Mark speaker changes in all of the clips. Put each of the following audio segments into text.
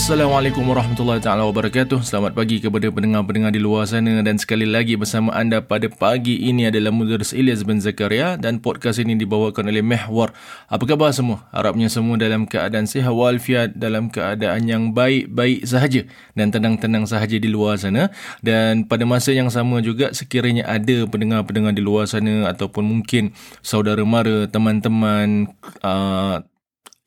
Speaker 1: Assalamualaikum warahmatullahi taala wabarakatuh. Selamat pagi kepada pendengar-pendengar di luar sana dan sekali lagi bersama anda pada pagi ini adalah Mudaris Ilyas bin Zakaria dan podcast ini dibawakan oleh Mehwar. Apa khabar semua? Harapnya semua dalam keadaan sihat walafiat, dalam keadaan yang baik-baik sahaja dan tenang-tenang sahaja di luar sana. Dan pada masa yang sama juga sekiranya ada pendengar-pendengar di luar sana ataupun mungkin saudara mara, teman-teman, uh,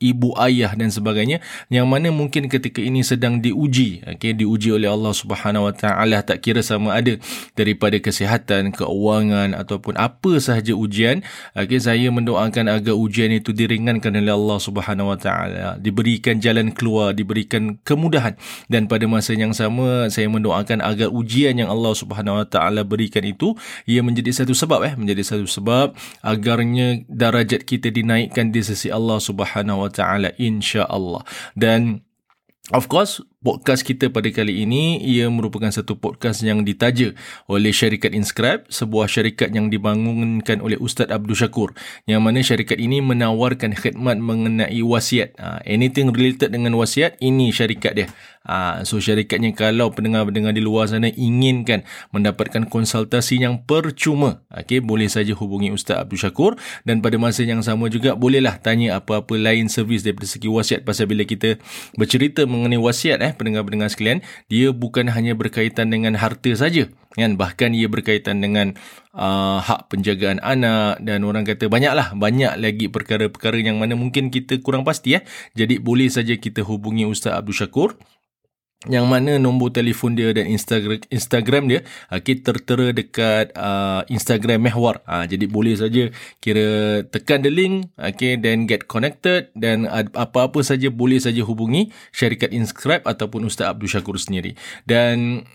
Speaker 1: ibu ayah dan sebagainya yang mana mungkin ketika ini sedang diuji okey diuji oleh Allah Subhanahu Wa Taala tak kira sama ada daripada kesihatan keuangan ataupun apa sahaja ujian okey saya mendoakan agar ujian itu diringankan oleh Allah Subhanahu Wa Taala. Diberikan jalan keluar diberikan kemudahan. Dan pada masa yang sama saya mendoakan agar ujian yang Allah Subhanahu Wa Taala berikan itu ia menjadi satu sebab eh menjadi satu sebab agarnya darajat kita dinaikkan di sisi Allah Subhanahu Wa taala insya-Allah. Dan of course podcast kita pada kali ini ia merupakan satu podcast yang ditaja oleh syarikat Inscribe, sebuah syarikat yang dibangunkan oleh Ustaz Abdul Syakur. Yang mana syarikat ini menawarkan khidmat mengenai wasiat. Uh, anything related dengan wasiat, ini syarikat dia. Uh, so syarikatnya kalau pendengar-pendengar di luar sana inginkan mendapatkan konsultasi yang percuma, okay, boleh saja hubungi Ustaz Abdul Syakur dan pada masa yang sama juga bolehlah tanya apa-apa lain servis daripada segi wasiat pasal bila kita bercerita mengenai wasiat eh pendengar-pendengar sekalian, dia bukan hanya berkaitan dengan harta saja, kan? Bahkan ia berkaitan dengan uh, hak penjagaan anak dan orang kata banyaklah, banyak lagi perkara-perkara yang mana mungkin kita kurang pasti ya. Jadi boleh saja kita hubungi Ustaz Abdul Syakur yang mana nombor telefon dia dan Instagram Instagram dia okay, tertera dekat uh, Instagram Mehwar. Uh, jadi boleh saja kira tekan the link okay, then get connected dan apa-apa saja boleh saja hubungi syarikat Inscribe ataupun Ustaz Abdul Syakur sendiri. Dan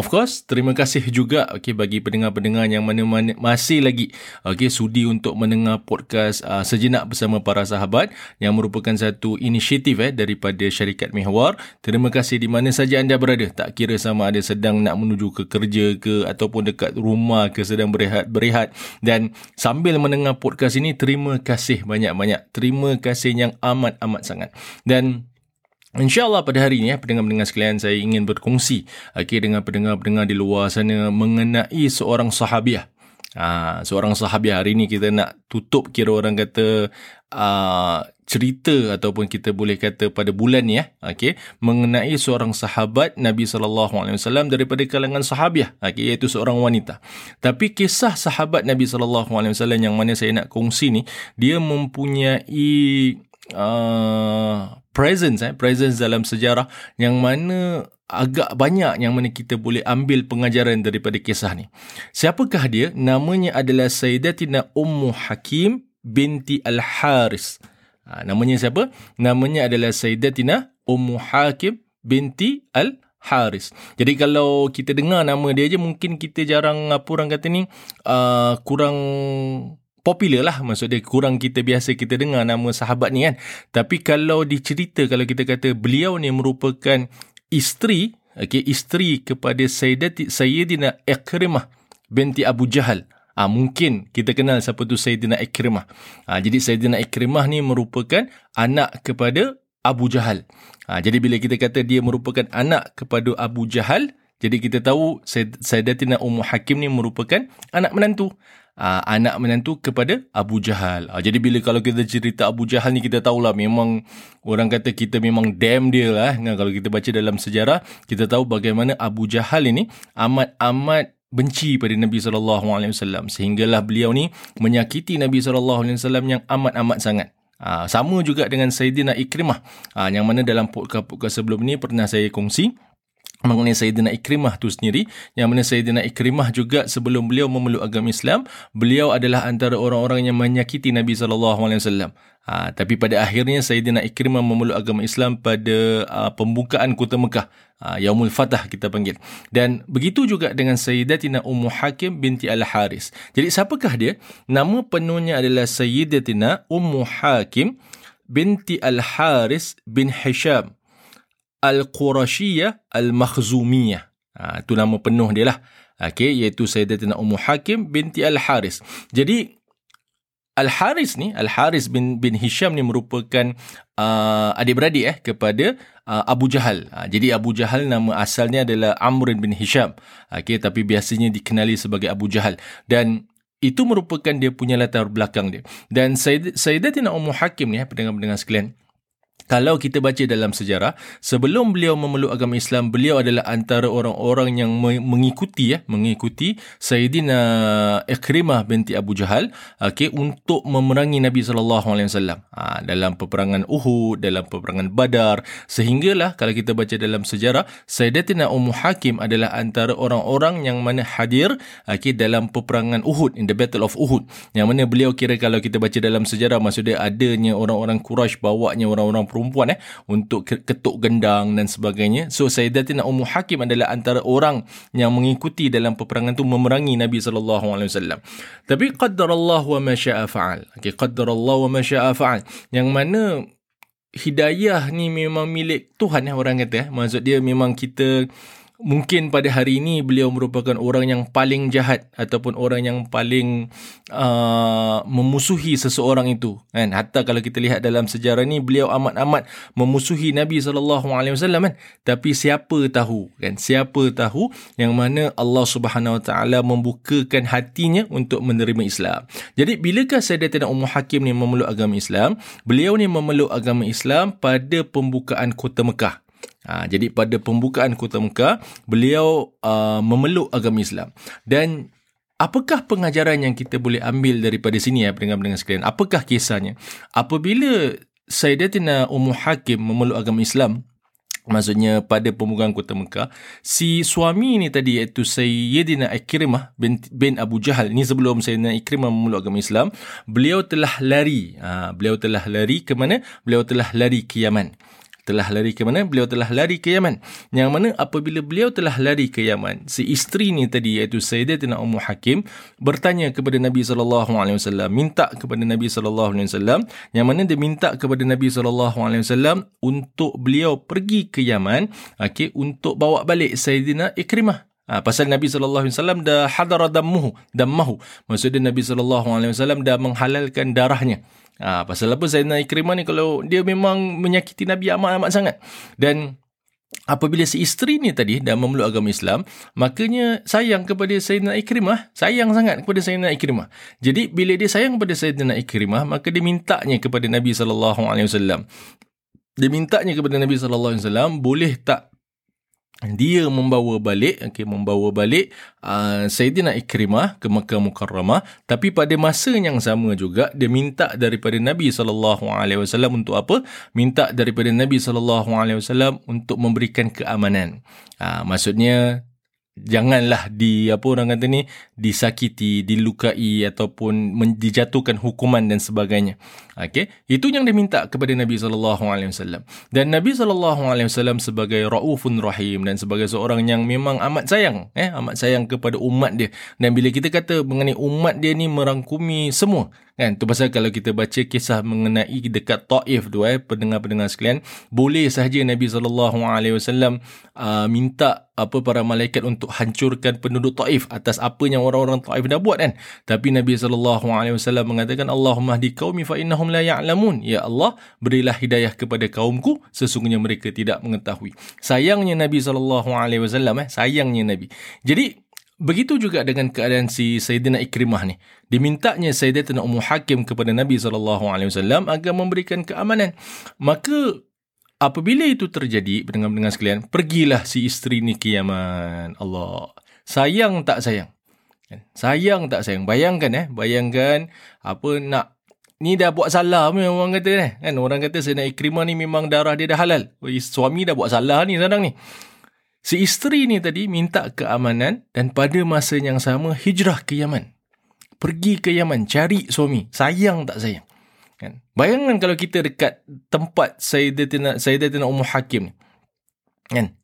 Speaker 1: Of course, terima kasih juga okay, bagi pendengar-pendengar yang mana-mana masih lagi okay, sudi untuk mendengar podcast uh, sejenak bersama para sahabat yang merupakan satu inisiatif eh, daripada syarikat Mihwar. Terima kasih di mana saja anda berada. Tak kira sama ada sedang nak menuju ke kerja ke ataupun dekat rumah ke sedang berehat-berehat. Dan sambil mendengar podcast ini, terima kasih banyak-banyak. Terima kasih yang amat-amat sangat. Dan InsyaAllah pada hari ini, ya, pendengar-pendengar sekalian, saya ingin berkongsi okay, dengan pendengar-pendengar di luar sana mengenai seorang sahabiah. Ha, seorang sahabiah hari ini kita nak tutup kira orang kata uh, cerita ataupun kita boleh kata pada bulan ni ya okey mengenai seorang sahabat Nabi sallallahu alaihi wasallam daripada kalangan sahabiah okey iaitu seorang wanita tapi kisah sahabat Nabi sallallahu alaihi wasallam yang mana saya nak kongsi ni dia mempunyai uh, presence eh presence dalam sejarah yang mana agak banyak yang mana kita boleh ambil pengajaran daripada kisah ni. Siapakah dia? Namanya adalah Sayyidatina Ummu Hakim binti Al-Haris. Ha, namanya siapa? Namanya adalah Sayyidatina Ummu Hakim binti Al-Haris. Jadi kalau kita dengar nama dia je mungkin kita jarang apa orang kata ni uh, kurang popular lah maksud dia kurang kita biasa kita dengar nama sahabat ni kan tapi kalau dicerita kalau kita kata beliau ni merupakan isteri okey isteri kepada Sayyidati Sayyidina Ikrimah binti Abu Jahal Ah ha, mungkin kita kenal siapa tu Sayyidina Ikrimah. Ah ha, jadi Sayyidina Ikrimah ni merupakan anak kepada Abu Jahal. Ah ha, jadi bila kita kata dia merupakan anak kepada Abu Jahal, jadi kita tahu Sayyidatina Ummu Hakim ni merupakan anak menantu uh, anak menantu kepada Abu Jahal. Uh, jadi bila kalau kita cerita Abu Jahal ni kita tahulah memang orang kata kita memang damn dia lah. Nah, kalau kita baca dalam sejarah kita tahu bagaimana Abu Jahal ini amat-amat benci pada Nabi sallallahu alaihi wasallam sehinggalah beliau ni menyakiti Nabi sallallahu alaihi wasallam yang amat-amat sangat. Uh, sama juga dengan Sayyidina Ikrimah uh, yang mana dalam podcast-podcast sebelum ni pernah saya kongsi mengenai Sayyidina Ikrimah tu sendiri. Yang mana Sayyidina Ikrimah juga sebelum beliau memeluk agama Islam beliau adalah antara orang-orang yang menyakiti Nabi wasallam. Ha, tapi pada akhirnya Sayyidina Ikrimah memeluk agama Islam pada uh, pembukaan kota Mekah. Ha, Yaumul Fatah kita panggil. Dan begitu juga dengan Sayyidatina Ummu Hakim binti Al-Haris. Jadi siapakah dia? Nama penuhnya adalah Sayyidatina Ummu Hakim binti Al-Haris bin Hisham Al-Qurashiyah Al-Makhzumiyah. Ha, itu nama penuh dia lah. Okay, iaitu Sayyidatina Ummu Hakim binti Al-Haris. Jadi, Al-Haris ni, Al-Haris bin bin Hisham ni merupakan uh, adik-beradik eh kepada uh, Abu Jahal. Uh, jadi Abu Jahal nama asalnya adalah Amr bin Hisham. Okay, tapi biasanya dikenali sebagai Abu Jahal. Dan itu merupakan dia punya latar belakang dia. Dan Sayyidatina Ummu Hakim ni, eh, pendengar-pendengar sekalian, kalau kita baca dalam sejarah, sebelum beliau memeluk agama Islam, beliau adalah antara orang-orang yang mengikuti ya, mengikuti Sayyidina Ikrimah binti Abu Jahal okey untuk memerangi Nabi sallallahu alaihi wasallam. Ha, dalam peperangan Uhud, dalam peperangan Badar, sehinggalah kalau kita baca dalam sejarah, Sayyidatina Ummu Hakim adalah antara orang-orang yang mana hadir okey dalam peperangan Uhud in the Battle of Uhud. Yang mana beliau kira kalau kita baca dalam sejarah maksudnya adanya orang-orang Quraisy bawanya orang-orang perempuan eh untuk ketuk gendang dan sebagainya. So Sayyidatina Ummu Hakim adalah antara orang yang mengikuti dalam peperangan tu memerangi Nabi sallallahu alaihi wasallam. Tapi qaddarallahu wa ma syaa fa'al. Okey, qaddarallahu wa ma syaa fa'al. Yang mana hidayah ni memang milik Tuhan eh orang kata eh. Maksud dia memang kita mungkin pada hari ini beliau merupakan orang yang paling jahat ataupun orang yang paling uh, memusuhi seseorang itu kan? Hatta kalau kita lihat dalam sejarah ni beliau amat-amat memusuhi Nabi sallallahu alaihi wasallam kan? Tapi siapa tahu kan? Siapa tahu yang mana Allah Subhanahu wa taala membukakan hatinya untuk menerima Islam. Jadi bilakah Sayyidatina Ummu Hakim ni memeluk agama Islam? Beliau ni memeluk agama Islam pada pembukaan kota Mekah Ha, jadi pada pembukaan Kota Mekah, beliau uh, memeluk agama Islam. Dan apakah pengajaran yang kita boleh ambil daripada sini ya pendengar-pendengar sekalian? Apakah kisahnya? Apabila Sayyidatina Ummu Hakim memeluk agama Islam, maksudnya pada pembukaan Kota Mekah, si suami ni tadi iaitu Sayyidina Ikrimah bin, bin Abu Jahal, ni sebelum Sayyidina Ikrimah memeluk agama Islam, beliau telah lari. Ha, beliau telah lari ke mana? Beliau telah lari ke Yaman telah lari ke mana? Beliau telah lari ke Yaman. Yang mana apabila beliau telah lari ke Yaman, si isteri ni tadi iaitu Sayyidatina Ummu Hakim bertanya kepada Nabi sallallahu alaihi wasallam, minta kepada Nabi sallallahu alaihi wasallam, yang mana dia minta kepada Nabi sallallahu alaihi wasallam untuk beliau pergi ke Yaman, okey, untuk bawa balik Sayyidina Ikrimah. Ha, pasal Nabi wasallam dah hadara dammuhu, dammahu. Maksudnya Nabi wasallam dah menghalalkan darahnya. Ha, pasal apa Sayyidina Ikrimah ni kalau dia memang menyakiti Nabi amat-amat sangat. Dan apabila si isteri ni tadi dah memeluk agama Islam, makanya sayang kepada Sayyidina Ikrimah, sayang sangat kepada Sayyidina Ikrimah. Jadi bila dia sayang kepada Sayyidina Ikrimah, maka dia mintanya kepada Nabi sallallahu alaihi wasallam. Dia mintanya kepada Nabi sallallahu alaihi wasallam, boleh tak dia membawa balik okey membawa balik uh, Sayyidina Ikrimah ke Mekah Mukarramah. Tapi pada masa yang sama juga dia minta daripada Nabi sallallahu alaihi wasallam untuk apa? Minta daripada Nabi sallallahu alaihi wasallam untuk memberikan keamanan. Uh, maksudnya janganlah di apa orang kata ni disakiti, dilukai ataupun dijatuhkan hukuman dan sebagainya. Okey, itu yang dia minta kepada Nabi sallallahu alaihi wasallam. Dan Nabi sallallahu alaihi wasallam sebagai raufun rahim dan sebagai seorang yang memang amat sayang, eh amat sayang kepada umat dia. Dan bila kita kata mengenai umat dia ni merangkumi semua, Kan? Tu pasal kalau kita baca kisah mengenai dekat Taif tu eh pendengar-pendengar sekalian, boleh sahaja Nabi sallallahu alaihi wasallam uh, minta apa para malaikat untuk hancurkan penduduk Taif atas apa yang orang-orang Taif dah buat kan. Tapi Nabi sallallahu alaihi wasallam mengatakan Allahumma hdi qaumi fa innahum la ya'lamun. Ya Allah, berilah hidayah kepada kaumku sesungguhnya mereka tidak mengetahui. Sayangnya Nabi sallallahu alaihi wasallam eh, sayangnya Nabi. Jadi Begitu juga dengan keadaan si Sayyidina Ikrimah ni. Dimintanya Sayyidina Ummu Hakim kepada Nabi SAW agar memberikan keamanan. Maka apabila itu terjadi, pendengar-pendengar sekalian, pergilah si isteri ni ke Yaman. Allah. Sayang tak sayang? Kan? Sayang tak sayang? Bayangkan eh. Bayangkan apa nak Ni dah buat salah memang orang kata eh. kan. Orang kata Sayyidina Ikrimah ni memang darah dia dah halal. Suami dah buat salah ni sekarang ni. Si isteri ni tadi minta keamanan dan pada masa yang sama hijrah ke Yaman. Pergi ke Yaman cari suami. Sayang tak sayang? Kan? Bayangkan kalau kita dekat tempat Sayyidatina, Sayyidatina Ummu Hakim ni. Kan?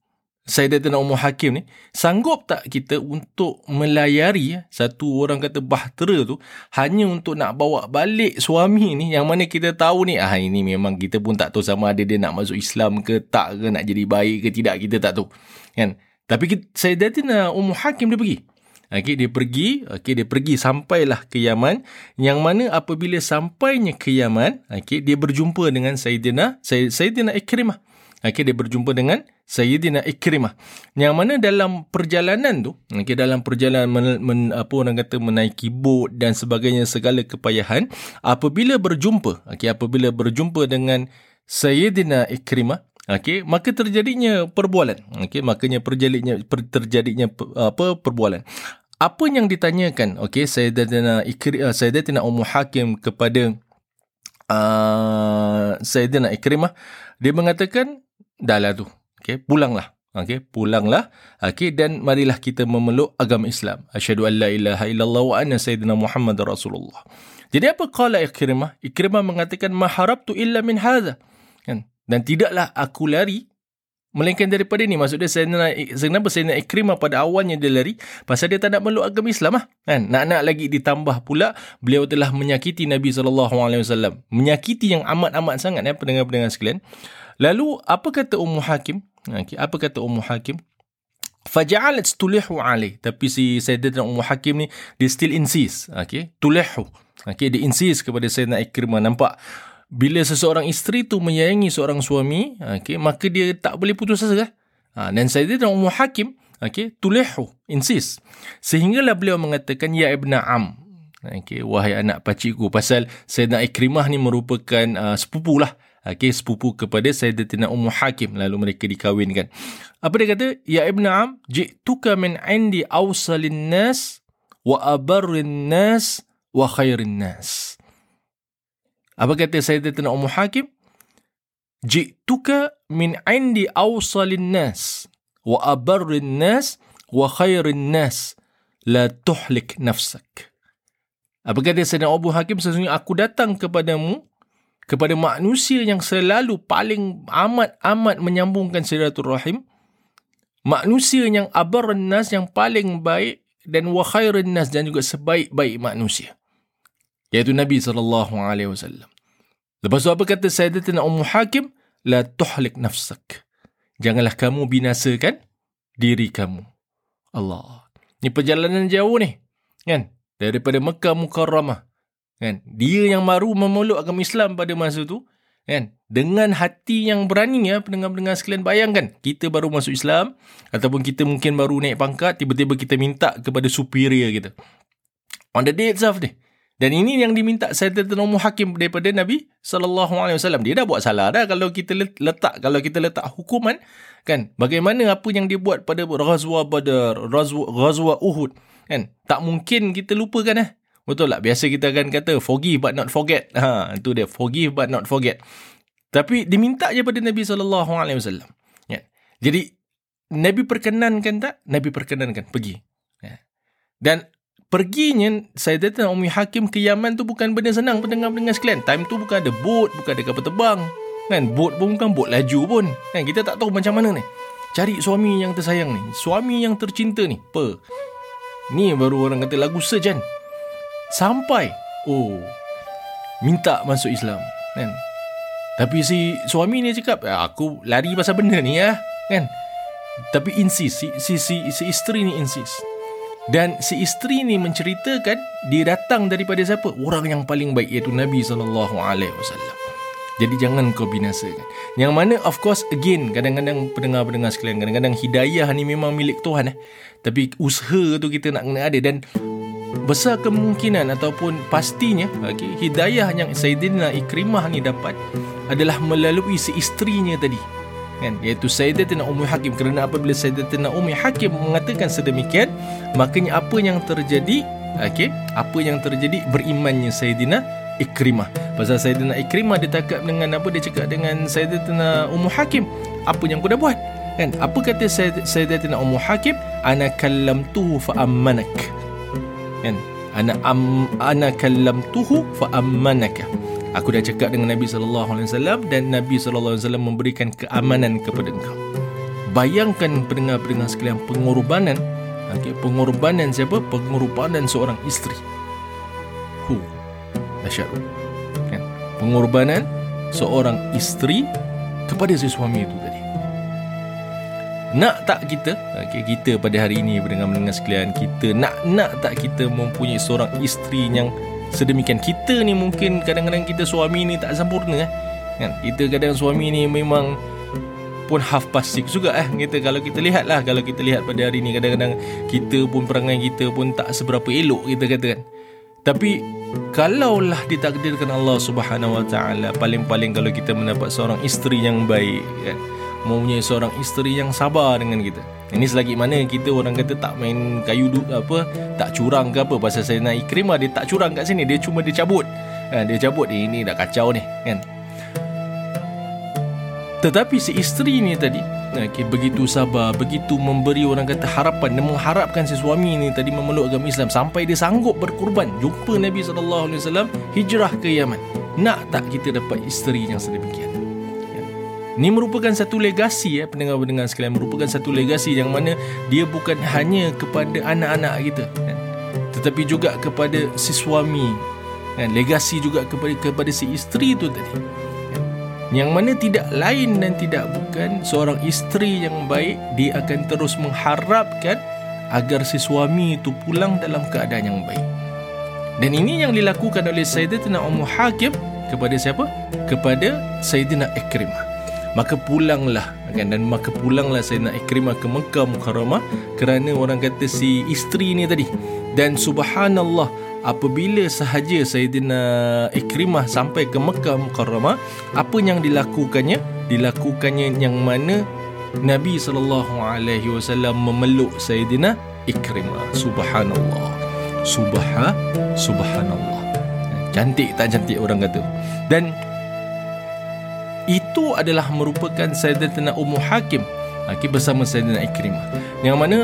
Speaker 1: Sayyidatina Ummu Hakim ni. Sanggup tak kita untuk melayari satu orang kata bahtera tu hanya untuk nak bawa balik suami ni yang mana kita tahu ni ah ini memang kita pun tak tahu sama ada dia nak masuk Islam ke tak ke nak jadi baik ke tidak kita tak tahu kan tapi Sayyidatina Ummu Hakim dia pergi Okey, dia pergi, okey, dia pergi sampailah ke Yaman. Yang mana apabila sampainya ke Yaman, okey, dia berjumpa dengan Sayyidina Sayyidina Ikrimah. Okey, dia berjumpa dengan Sayyidina Ikrimah. Yang mana dalam perjalanan tu, okey, dalam perjalanan men, men, apa orang kata menaiki bot dan sebagainya segala kepayahan, apabila berjumpa, okey, apabila berjumpa dengan Sayyidina Ikrimah, Okey, maka terjadinya perbualan. Okey, makanya terjadinya per, terjadinya apa perbualan. Apa yang ditanyakan okey Sayyidatina Ikri uh, Sayyidatina Ummu Hakim kepada uh, Sayyidina Ikrimah dia mengatakan dahlah tu. Okey, pulanglah. Okey, pulanglah. Okey dan marilah kita memeluk agama Islam. Asyhadu an la ilaha illallah wa anna sayyidina Muhammad Rasulullah. Jadi apa qala Ikrimah? Ikrimah mengatakan maharabtu illa min hadha. Kan? Dan tidaklah aku lari Melainkan daripada ni Maksudnya nak, Kenapa nak ikrimah pada awalnya dia lari Pasal dia tak nak meluk agama Islam lah kan? Nak-nak lagi ditambah pula Beliau telah menyakiti Nabi SAW Menyakiti yang amat-amat sangat ya, Pendengar-pendengar sekalian Lalu apa kata Ummu Hakim okay, Apa kata Ummu Hakim Faja'alat tulihu alaih Tapi si Sayyidatina Ummu Hakim ni Dia still insist okay? Tulihu okay? Dia insist kepada Sayyidina Ikrimah Nampak bila seseorang isteri tu menyayangi seorang suami, okay, maka dia tak boleh putus asa. Ha, dan saya dia Ummu Hakim, okay, tulihu, insist. Sehinggalah beliau mengatakan, Ya Ibn Am, okay, wahai anak paciku, pasal Sayyidina Ikrimah ni merupakan uh, sepupu lah. Okay, sepupu kepada Sayyidatina Ummu Hakim. Lalu mereka dikawinkan. Apa dia kata? Ya Ibn Am, Ji'tuka min indi awsalin nas wa abarrin nas wa khairin nas. Apa kata Sayyidatina Ummu Hakim? Ji'tuka min indi awsalin nas wa abarrin nas wa khairin nas la tuhlik nafsak. Apa kata Sayyidina Abu Hakim? Sesungguhnya aku datang kepadamu kepada manusia yang selalu paling amat-amat menyambungkan silaturahim. Manusia yang abarrin nas yang paling baik dan wa khairin nas dan juga sebaik-baik manusia iaitu Nabi wasallam. Lepas tu apa kata Sayyidatina Ummu Hakim? La tuhlik nafsak. Janganlah kamu binasakan diri kamu. Allah. Ni perjalanan jauh ni. Kan? Daripada Mekah Mukarramah. Kan? Dia yang baru memeluk agama Islam pada masa tu. Kan? Dengan hati yang berani ya, pendengar-pendengar sekalian bayangkan. Kita baru masuk Islam. Ataupun kita mungkin baru naik pangkat. Tiba-tiba kita minta kepada superior kita. On the day itself ni. Dan ini yang diminta Sayyidina Ummu Hakim daripada Nabi sallallahu alaihi wasallam. Dia dah buat salah dah kalau kita letak kalau kita letak hukuman kan. Bagaimana apa yang dia buat pada Ghazwa Badar, Ghazwa Uhud kan. Tak mungkin kita lupakan eh. Betul tak? Biasa kita akan kata forgive but not forget. Ha, itu dia forgive but not forget. Tapi diminta je pada Nabi wasallam. Ya. Jadi Nabi perkenankan tak? Nabi perkenankan pergi. Ya. Dan perginya Sayyidatina Ummi Hakim ke Yaman tu bukan benda senang pendengar-pendengar sekalian. Time tu bukan ada boat, bukan ada kapal terbang. Kan? Boat pun bukan boat laju pun. Kan? Kita tak tahu macam mana ni. Cari suami yang tersayang ni. Suami yang tercinta ni. Apa? Ni baru orang kata lagu sejan. Sampai. Oh. Minta masuk Islam. Kan? Tapi si suami ni cakap, ah, aku lari pasal benda ni ya. Kan? Tapi insist. Si, si, si, si isteri ni insist. Dan si isteri ni menceritakan dia datang daripada siapa? Orang yang paling baik iaitu Nabi sallallahu alaihi wasallam. Jadi jangan kau binasakan. Yang mana of course again kadang-kadang pendengar-pendengar sekalian kadang-kadang hidayah ni memang milik Tuhan eh. Tapi usaha tu kita nak kena ada dan besar kemungkinan ataupun pastinya okay, hidayah yang Sayyidina Ikrimah ni dapat adalah melalui si isterinya tadi kan? Iaitu Sayyidatina Ummu Hakim. Kerana apabila Sayyidatina Ummu Hakim mengatakan sedemikian makanya apa yang terjadi okey apa yang terjadi berimannya Sayyidina Ikrimah. Pasal Sayyidina Ikrimah dia cakap dengan apa? Dia cakap dengan Sayyidatina Ummu Hakim apa yang kau dah buat? Kan? Apa kata Sayyidatina Ummu Hakim? Ana kallamtuhu fa ammanak kan ana am ana kallamtuhu fa ammanaka Aku dah cakap dengan Nabi sallallahu alaihi wasallam dan Nabi sallallahu alaihi wasallam memberikan keamanan kepada engkau. Bayangkan pendengar-pendengar sekalian pengorbanan okey pengorbanan siapa? Pengorbanan seorang isteri. Hu. Dahsyat. Kan? Pengorbanan seorang isteri kepada si suami itu. Nak tak kita? Okay, kita pada hari ini pendengar-pendengar sekalian kita nak nak tak kita mempunyai seorang isteri yang sedemikian? Kita ni mungkin kadang-kadang kita suami ni tak sempurna eh. Kan? Kita kadang suami ni memang pun half past six juga eh. Kita kalau kita lihat lah kalau kita lihat pada hari ni kadang-kadang kita pun perangai kita pun tak seberapa elok kita kata kan tapi kalaulah ditakdirkan Allah Subhanahu Wa Taala paling-paling kalau kita mendapat seorang isteri yang baik kan mempunyai seorang isteri yang sabar dengan kita. Ini selagi mana kita orang kata tak main kayu du, apa tak curang ke apa pasal saya nak Ikrimah dia tak curang kat sini dia cuma dia cabut. Ha, dia cabut eh, ini dah kacau ni kan. Tetapi si isteri ni tadi okay, begitu sabar, begitu memberi orang kata harapan dan mengharapkan si suami ni tadi memeluk agama Islam sampai dia sanggup berkorban jumpa Nabi wasallam hijrah ke Yaman. Nak tak kita dapat isteri yang sedemikian? Ini merupakan satu legasi ya pendengar-pendengar sekalian merupakan satu legasi yang mana dia bukan hanya kepada anak-anak kita kan? tetapi juga kepada si suami kan? legasi juga kepada kepada si isteri itu tadi kan? yang mana tidak lain dan tidak bukan seorang isteri yang baik dia akan terus mengharapkan agar si suami itu pulang dalam keadaan yang baik dan ini yang dilakukan oleh Sayyidatina Ummu Hakim kepada siapa? kepada Sayyidina Ikrimah maka pulanglah kan? Dan maka pulanglah saya nak Ikrimah ke Mekah Mukarramah kerana orang kata si isteri ni tadi. Dan subhanallah apabila sahaja Sayyidina Ikrimah sampai ke Mekah Mukarramah apa yang dilakukannya? Dilakukannya yang mana Nabi sallallahu alaihi wasallam memeluk Sayyidina Ikrimah. Subhanallah. Subha subhanallah. Cantik tak cantik orang kata? Dan itu adalah merupakan Sayyidatina Ummu Hakim. Hakim bersama Sayyidina Ikrimah. Yang mana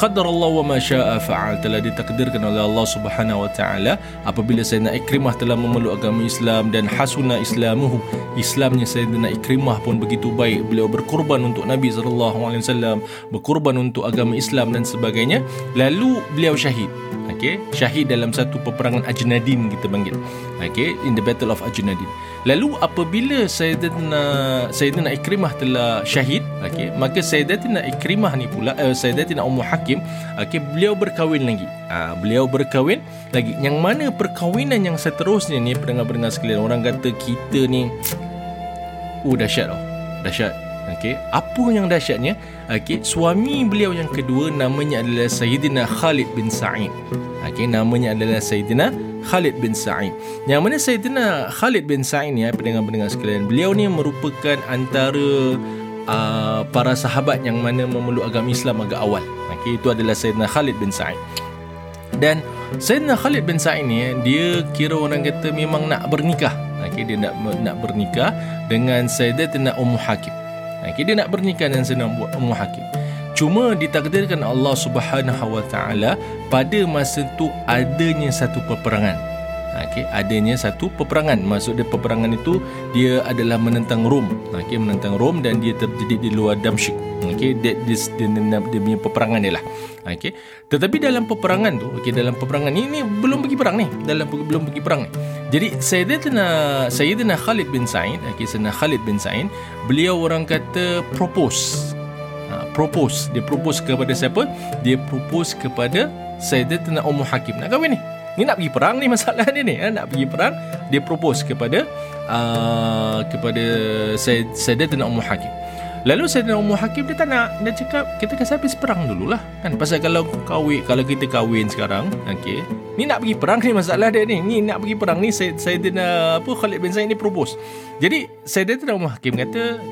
Speaker 1: qadar Allah wa ma syaa fa'al telah ditakdirkan oleh Allah Subhanahu wa taala apabila Sayyidina Ikrimah telah memeluk agama Islam dan hasuna islamuhu. Islamnya Sayyidina Ikrimah pun begitu baik. Beliau berkorban untuk Nabi sallallahu alaihi wasallam berkorban untuk agama Islam dan sebagainya. Lalu beliau syahid okey syahid dalam satu peperangan Ajnadin kita panggil okey in the battle of Ajnadin Lalu apabila Sayyidina Sayyidina Ikrimah telah syahid, okey, maka Sayyidina Ikrimah ni pula uh, Sayyidina Ummu Hakim, okey, beliau berkahwin lagi. Uh, beliau berkahwin lagi. Yang mana perkahwinan yang seterusnya ni pendengar-pendengar sekalian, orang kata kita ni uh dahsyat tau. Dahsyat. Okey, apa yang dahsyatnya? Okey, suami beliau yang kedua namanya adalah Sayyidina Khalid bin Sa'id. Okey, namanya adalah Sayyidina Khalid bin Sa'id. Yang mana Sayyidina Khalid bin Sa'id ni, ya, pendengar-pendengar sekalian, beliau ni merupakan antara uh, para sahabat yang mana memeluk agama Islam agak awal. Okay, itu adalah Sayyidina Khalid bin Sa'id. Dan Sayyidina Khalid bin Sa'id ni, dia kira orang kata memang nak bernikah. Okay, dia nak nak bernikah dengan Sayyidatina Ummu Hakim. Okay, dia nak bernikah dengan Sayyidina Ummu Hakim. Cuma ditakdirkan Allah Subhanahu Wa Taala pada masa itu adanya satu peperangan. Okey, adanya satu peperangan. Maksud dia peperangan itu dia adalah menentang Rom. Okey, menentang Rom dan dia terjadi di luar Damsyik. Okey, dia, dia, dia, dia, punya peperangan dia lah. Okey. Tetapi dalam peperangan tu, okey dalam peperangan ni, ni belum pergi perang ni. Dalam belum pergi perang ni. Jadi Sayyidina Sayyidina Khalid bin Sa'id, okey Sayyidina Khalid bin Sa'id, beliau orang kata propose propose dia propose kepada siapa dia propose kepada Sayyidatina Ummu Hakim nak kahwin ni ni nak pergi perang ni masalah dia ni ha? nak pergi perang dia propose kepada uh, kepada Sayyidatina Ummu Hakim Lalu Sayyidina Ummu Hakim dia tak nak Dia cakap kita kasi habis perang dululah. Kan? Pasal kalau kahwin Kalau kita kahwin sekarang okay, Ni nak pergi perang ni masalah dia ni. Ni nak pergi perang ni Sayyidina apa, Khalid bin Zaid ni propose. Jadi Sayyidina Ummu Hakim kata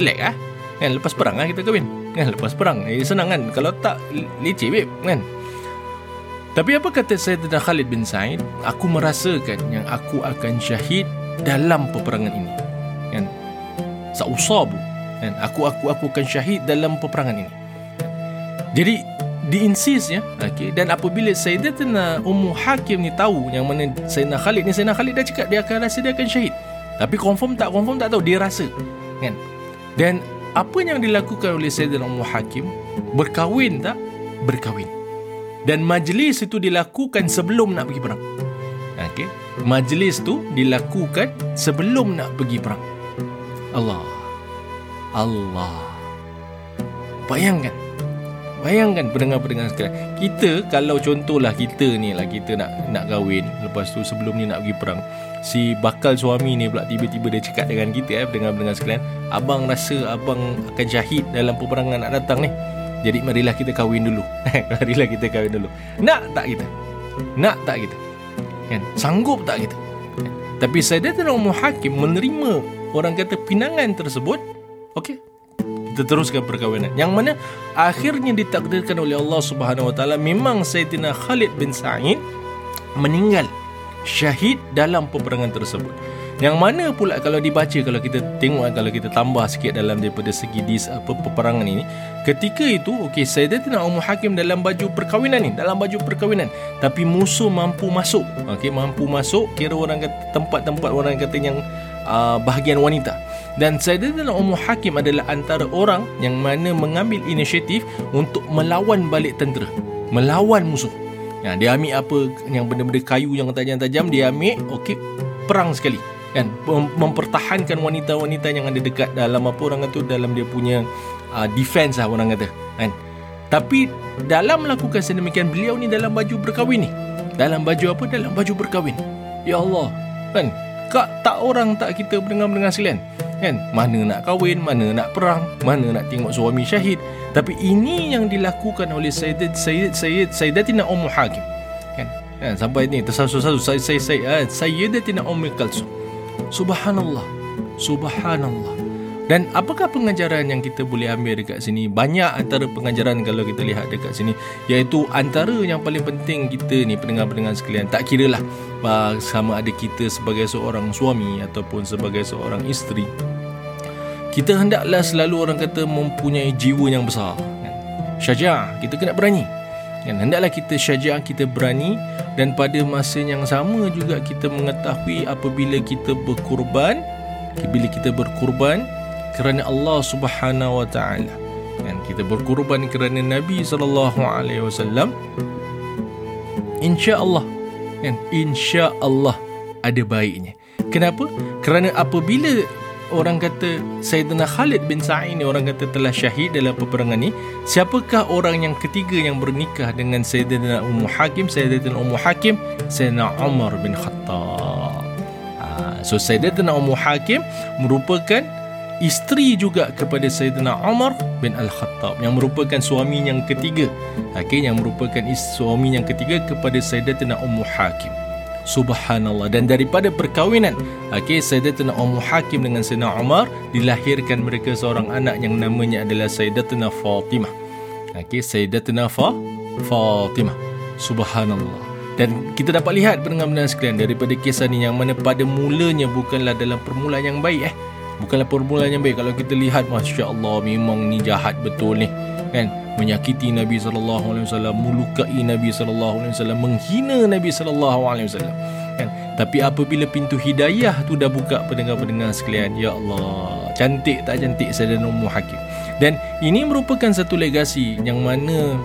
Speaker 1: Relax lah kan lepas perang kan kita kahwin. Kan lepas perang. Eh, senang kan? Kalau tak leceh babe kan? Tapi apa kata Sayyidina Khalid bin Said aku merasakan yang aku akan syahid dalam peperangan ini. Kan? Sausabu kan aku aku aku akan syahid dalam peperangan ini. Jadi diinsis ya. Okey dan apabila Sayyidina Ummu Hakim ni tahu yang mana Sayyidina Khalid ni Sayyidina Khalid dah cakap dia akan rasa dia akan syahid. Tapi confirm tak confirm tak tahu dia rasa kan? Dan apa yang dilakukan oleh Sayyidina Ummu Hakim? Berkahwin tak? Berkahwin. Dan majlis itu dilakukan sebelum nak pergi perang. Okey majlis tu dilakukan sebelum nak pergi perang. Allah Allah bayangkan Bayangkan pendengar-pendengar sekalian Kita kalau contohlah kita ni lah Kita nak nak kahwin Lepas tu sebelum ni nak pergi perang Si bakal suami ni pula tiba-tiba dia cakap dengan kita eh Pendengar-pendengar sekalian Abang rasa abang akan syahid dalam peperangan nak datang ni Jadi marilah kita kahwin dulu Marilah kita kahwin dulu Nak tak kita? Nak tak kita? Kan? Sanggup tak kita? Tapi Sayyidatina Ummu Hakim menerima orang kata pinangan tersebut Okey, kita teruskan perkahwinan. Yang mana akhirnya ditakdirkan oleh Allah Subhanahu Wa Taala memang Sayyidina Khalid bin Sa'id meninggal syahid dalam peperangan tersebut. Yang mana pula kalau dibaca kalau kita tengok kalau kita tambah sikit dalam daripada segi dis apa peperangan ini ketika itu okey Sayyidatina Ummu Hakim dalam baju perkahwinan ni dalam baju perkahwinan tapi musuh mampu masuk. Okey mampu masuk kira orang kata tempat-tempat orang kata yang uh, bahagian wanita dan Sayyidatina Ummu Hakim adalah antara orang yang mana mengambil inisiatif untuk melawan balik tentera. Melawan musuh. Ya, dia ambil apa yang benda-benda kayu yang tajam-tajam dia ambil okey perang sekali. Kan mempertahankan wanita-wanita yang ada dekat dalam apa orang kata dalam dia punya uh, defense lah orang kata kan. Tapi dalam melakukan sedemikian beliau ni dalam baju berkahwin ni. Dalam baju apa? Dalam baju berkahwin. Ya Allah kan. Kak tak orang tak kita mendengar-mendengar sekalian kan? Mana nak kahwin mana nak perang mana nak tengok suami syahid. Tapi ini yang dilakukan oleh Sayyidat Sayyid Sayyid Sayyidatina Ummu Hakim. Kan? Kan sampai ni tersasu-sasu saya saya Sayyidatina Ummu Kalsum. Subhanallah. Subhanallah dan apakah pengajaran yang kita boleh ambil dekat sini? Banyak antara pengajaran kalau kita lihat dekat sini Iaitu antara yang paling penting kita ni pendengar-pendengar sekalian Tak kira lah sama ada kita sebagai seorang suami Ataupun sebagai seorang isteri Kita hendaklah selalu orang kata mempunyai jiwa yang besar Syajah, kita kena berani kan? Hendaklah kita syajah, kita berani Dan pada masa yang sama juga kita mengetahui apabila kita berkorban Bila kita berkorban kerana Allah Subhanahu wa taala. Dan kita berkorban kerana Nabi sallallahu alaihi wasallam. insya-Allah kan insya-Allah ada baiknya. Kenapa? Kerana apabila orang kata Sayyidina Khalid bin Sa'id ni orang kata telah syahid dalam peperangan ni siapakah orang yang ketiga yang bernikah dengan Sayyidina Ummu Hakim? Sayyidina Ummu Hakim Sayyidina Umar bin Khattab. Ha, so Sayyidina Ummu Hakim merupakan isteri juga kepada Sayyidina Umar bin Al-Khattab yang merupakan suami yang ketiga. Okay, yang merupakan suami yang ketiga kepada Sayyidatina Ummu Hakim. Subhanallah. Dan daripada perkahwinan okay, Sayyidatina Ummu Hakim dengan Sayyidina Umar dilahirkan mereka seorang anak yang namanya adalah Sayyidatina Fatimah. Okay, Sayyidatina Fa Fatimah. Subhanallah. Dan kita dapat lihat pendengar-pendengar sekalian daripada kisah ni yang mana pada mulanya bukanlah dalam permulaan yang baik eh bukanlah permulaan yang baik. Kalau kita lihat masya-Allah memang ni jahat betul ni. Kan? Menyakiti Nabi wasallam melukai Nabi wasallam menghina Nabi wasallam. Kan? Tapi apabila pintu hidayah tu dah buka pendengar-pendengar sekalian ya Allah cantik tak cantik Sayyidina Ummu Hakim? Dan ini merupakan satu legasi yang mana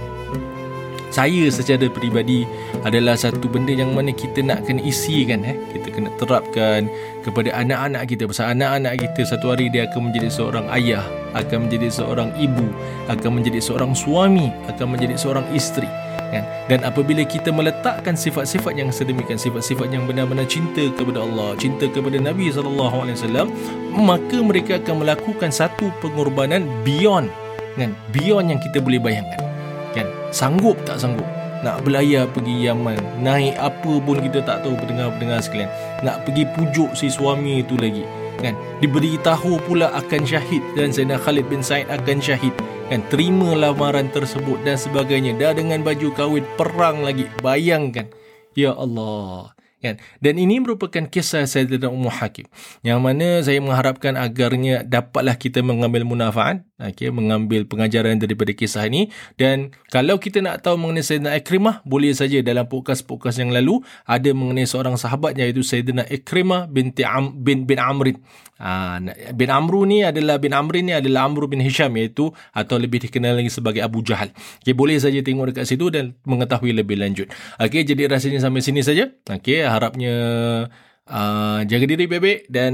Speaker 1: saya secara peribadi adalah satu benda yang mana kita nak kena isi kan eh. Kita kena terapkan kepada anak-anak kita. Pasal anak-anak kita satu hari dia akan menjadi seorang ayah akan menjadi seorang ibu akan menjadi seorang suami akan menjadi seorang isteri kan? Dan apabila kita meletakkan sifat-sifat yang sedemikian sifat-sifat yang benar-benar cinta kepada Allah cinta kepada Nabi sallallahu alaihi wasallam maka mereka akan melakukan satu pengorbanan beyond kan? Beyond yang kita boleh bayangkan kan? Sanggup tak sanggup? Nak belayar pergi Yaman naik apa pun kita tak tahu pendengar-pendengar sekalian. Nak pergi pujuk si suami itu lagi kan? Diberi tahu pula akan syahid dan Zainal Khalid bin Said akan syahid kan? Terima lamaran tersebut dan sebagainya. Dah dengan baju kahwin perang lagi. Bayangkan. Ya Allah kan? Dan ini merupakan kisah Sayyidina Ummu Hakim yang mana saya mengharapkan agarnya dapatlah kita mengambil munafaat okey mengambil pengajaran daripada kisah ini dan kalau kita nak tahu mengenai Sayyidina Ikrimah boleh saja dalam podcast-podcast yang lalu ada mengenai seorang sahabat iaitu Sayyidina Ikrimah binti Am, bin bin Amr Ha, bin Amru ni adalah bin Amrin ni adalah Amru bin Hisham iaitu atau lebih dikenal lagi sebagai Abu Jahal. Okay, boleh saja tengok dekat situ dan mengetahui lebih lanjut. Okay, jadi rasanya sampai sini saja. Okay, harapnya uh, jaga diri baik-baik dan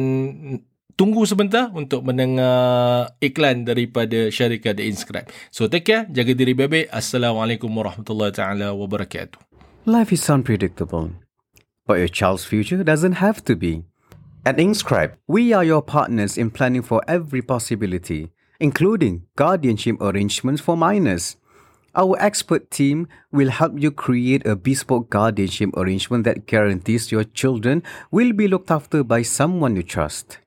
Speaker 1: tunggu sebentar untuk mendengar iklan daripada syarikat The Inscribe. So take care, jaga diri baik-baik. Assalamualaikum warahmatullahi taala wabarakatuh.
Speaker 2: Life is unpredictable, but your child's future doesn't have to be. At Inscribe, we are your partners in planning for every possibility, including guardianship arrangements for minors. Our expert team will help you create a bespoke guardianship arrangement that guarantees your children will be looked after by someone you trust.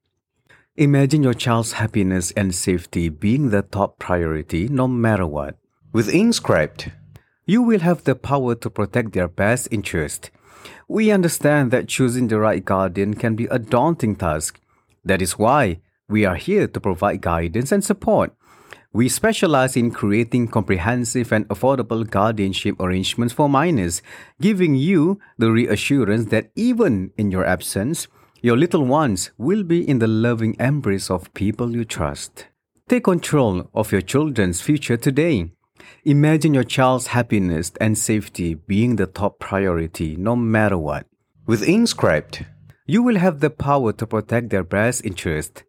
Speaker 2: Imagine your child's happiness and safety being the top priority no matter what. With Inscribed, you will have the power to protect their best interest. We understand that choosing the right guardian can be a daunting task. That is why we are here to provide guidance and support. We specialize in creating comprehensive and affordable guardianship arrangements for minors, giving you the reassurance that even in your absence, your little ones will be in the loving embrace of people you trust. Take control of your children's future today. Imagine your child's happiness and safety being the top priority no matter what. With Inscribed, you will have the power to protect their best interest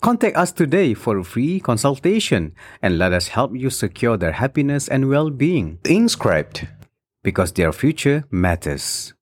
Speaker 2: Contact us today for a free consultation and let us help you secure their happiness and well being. Inscribed, because their future matters.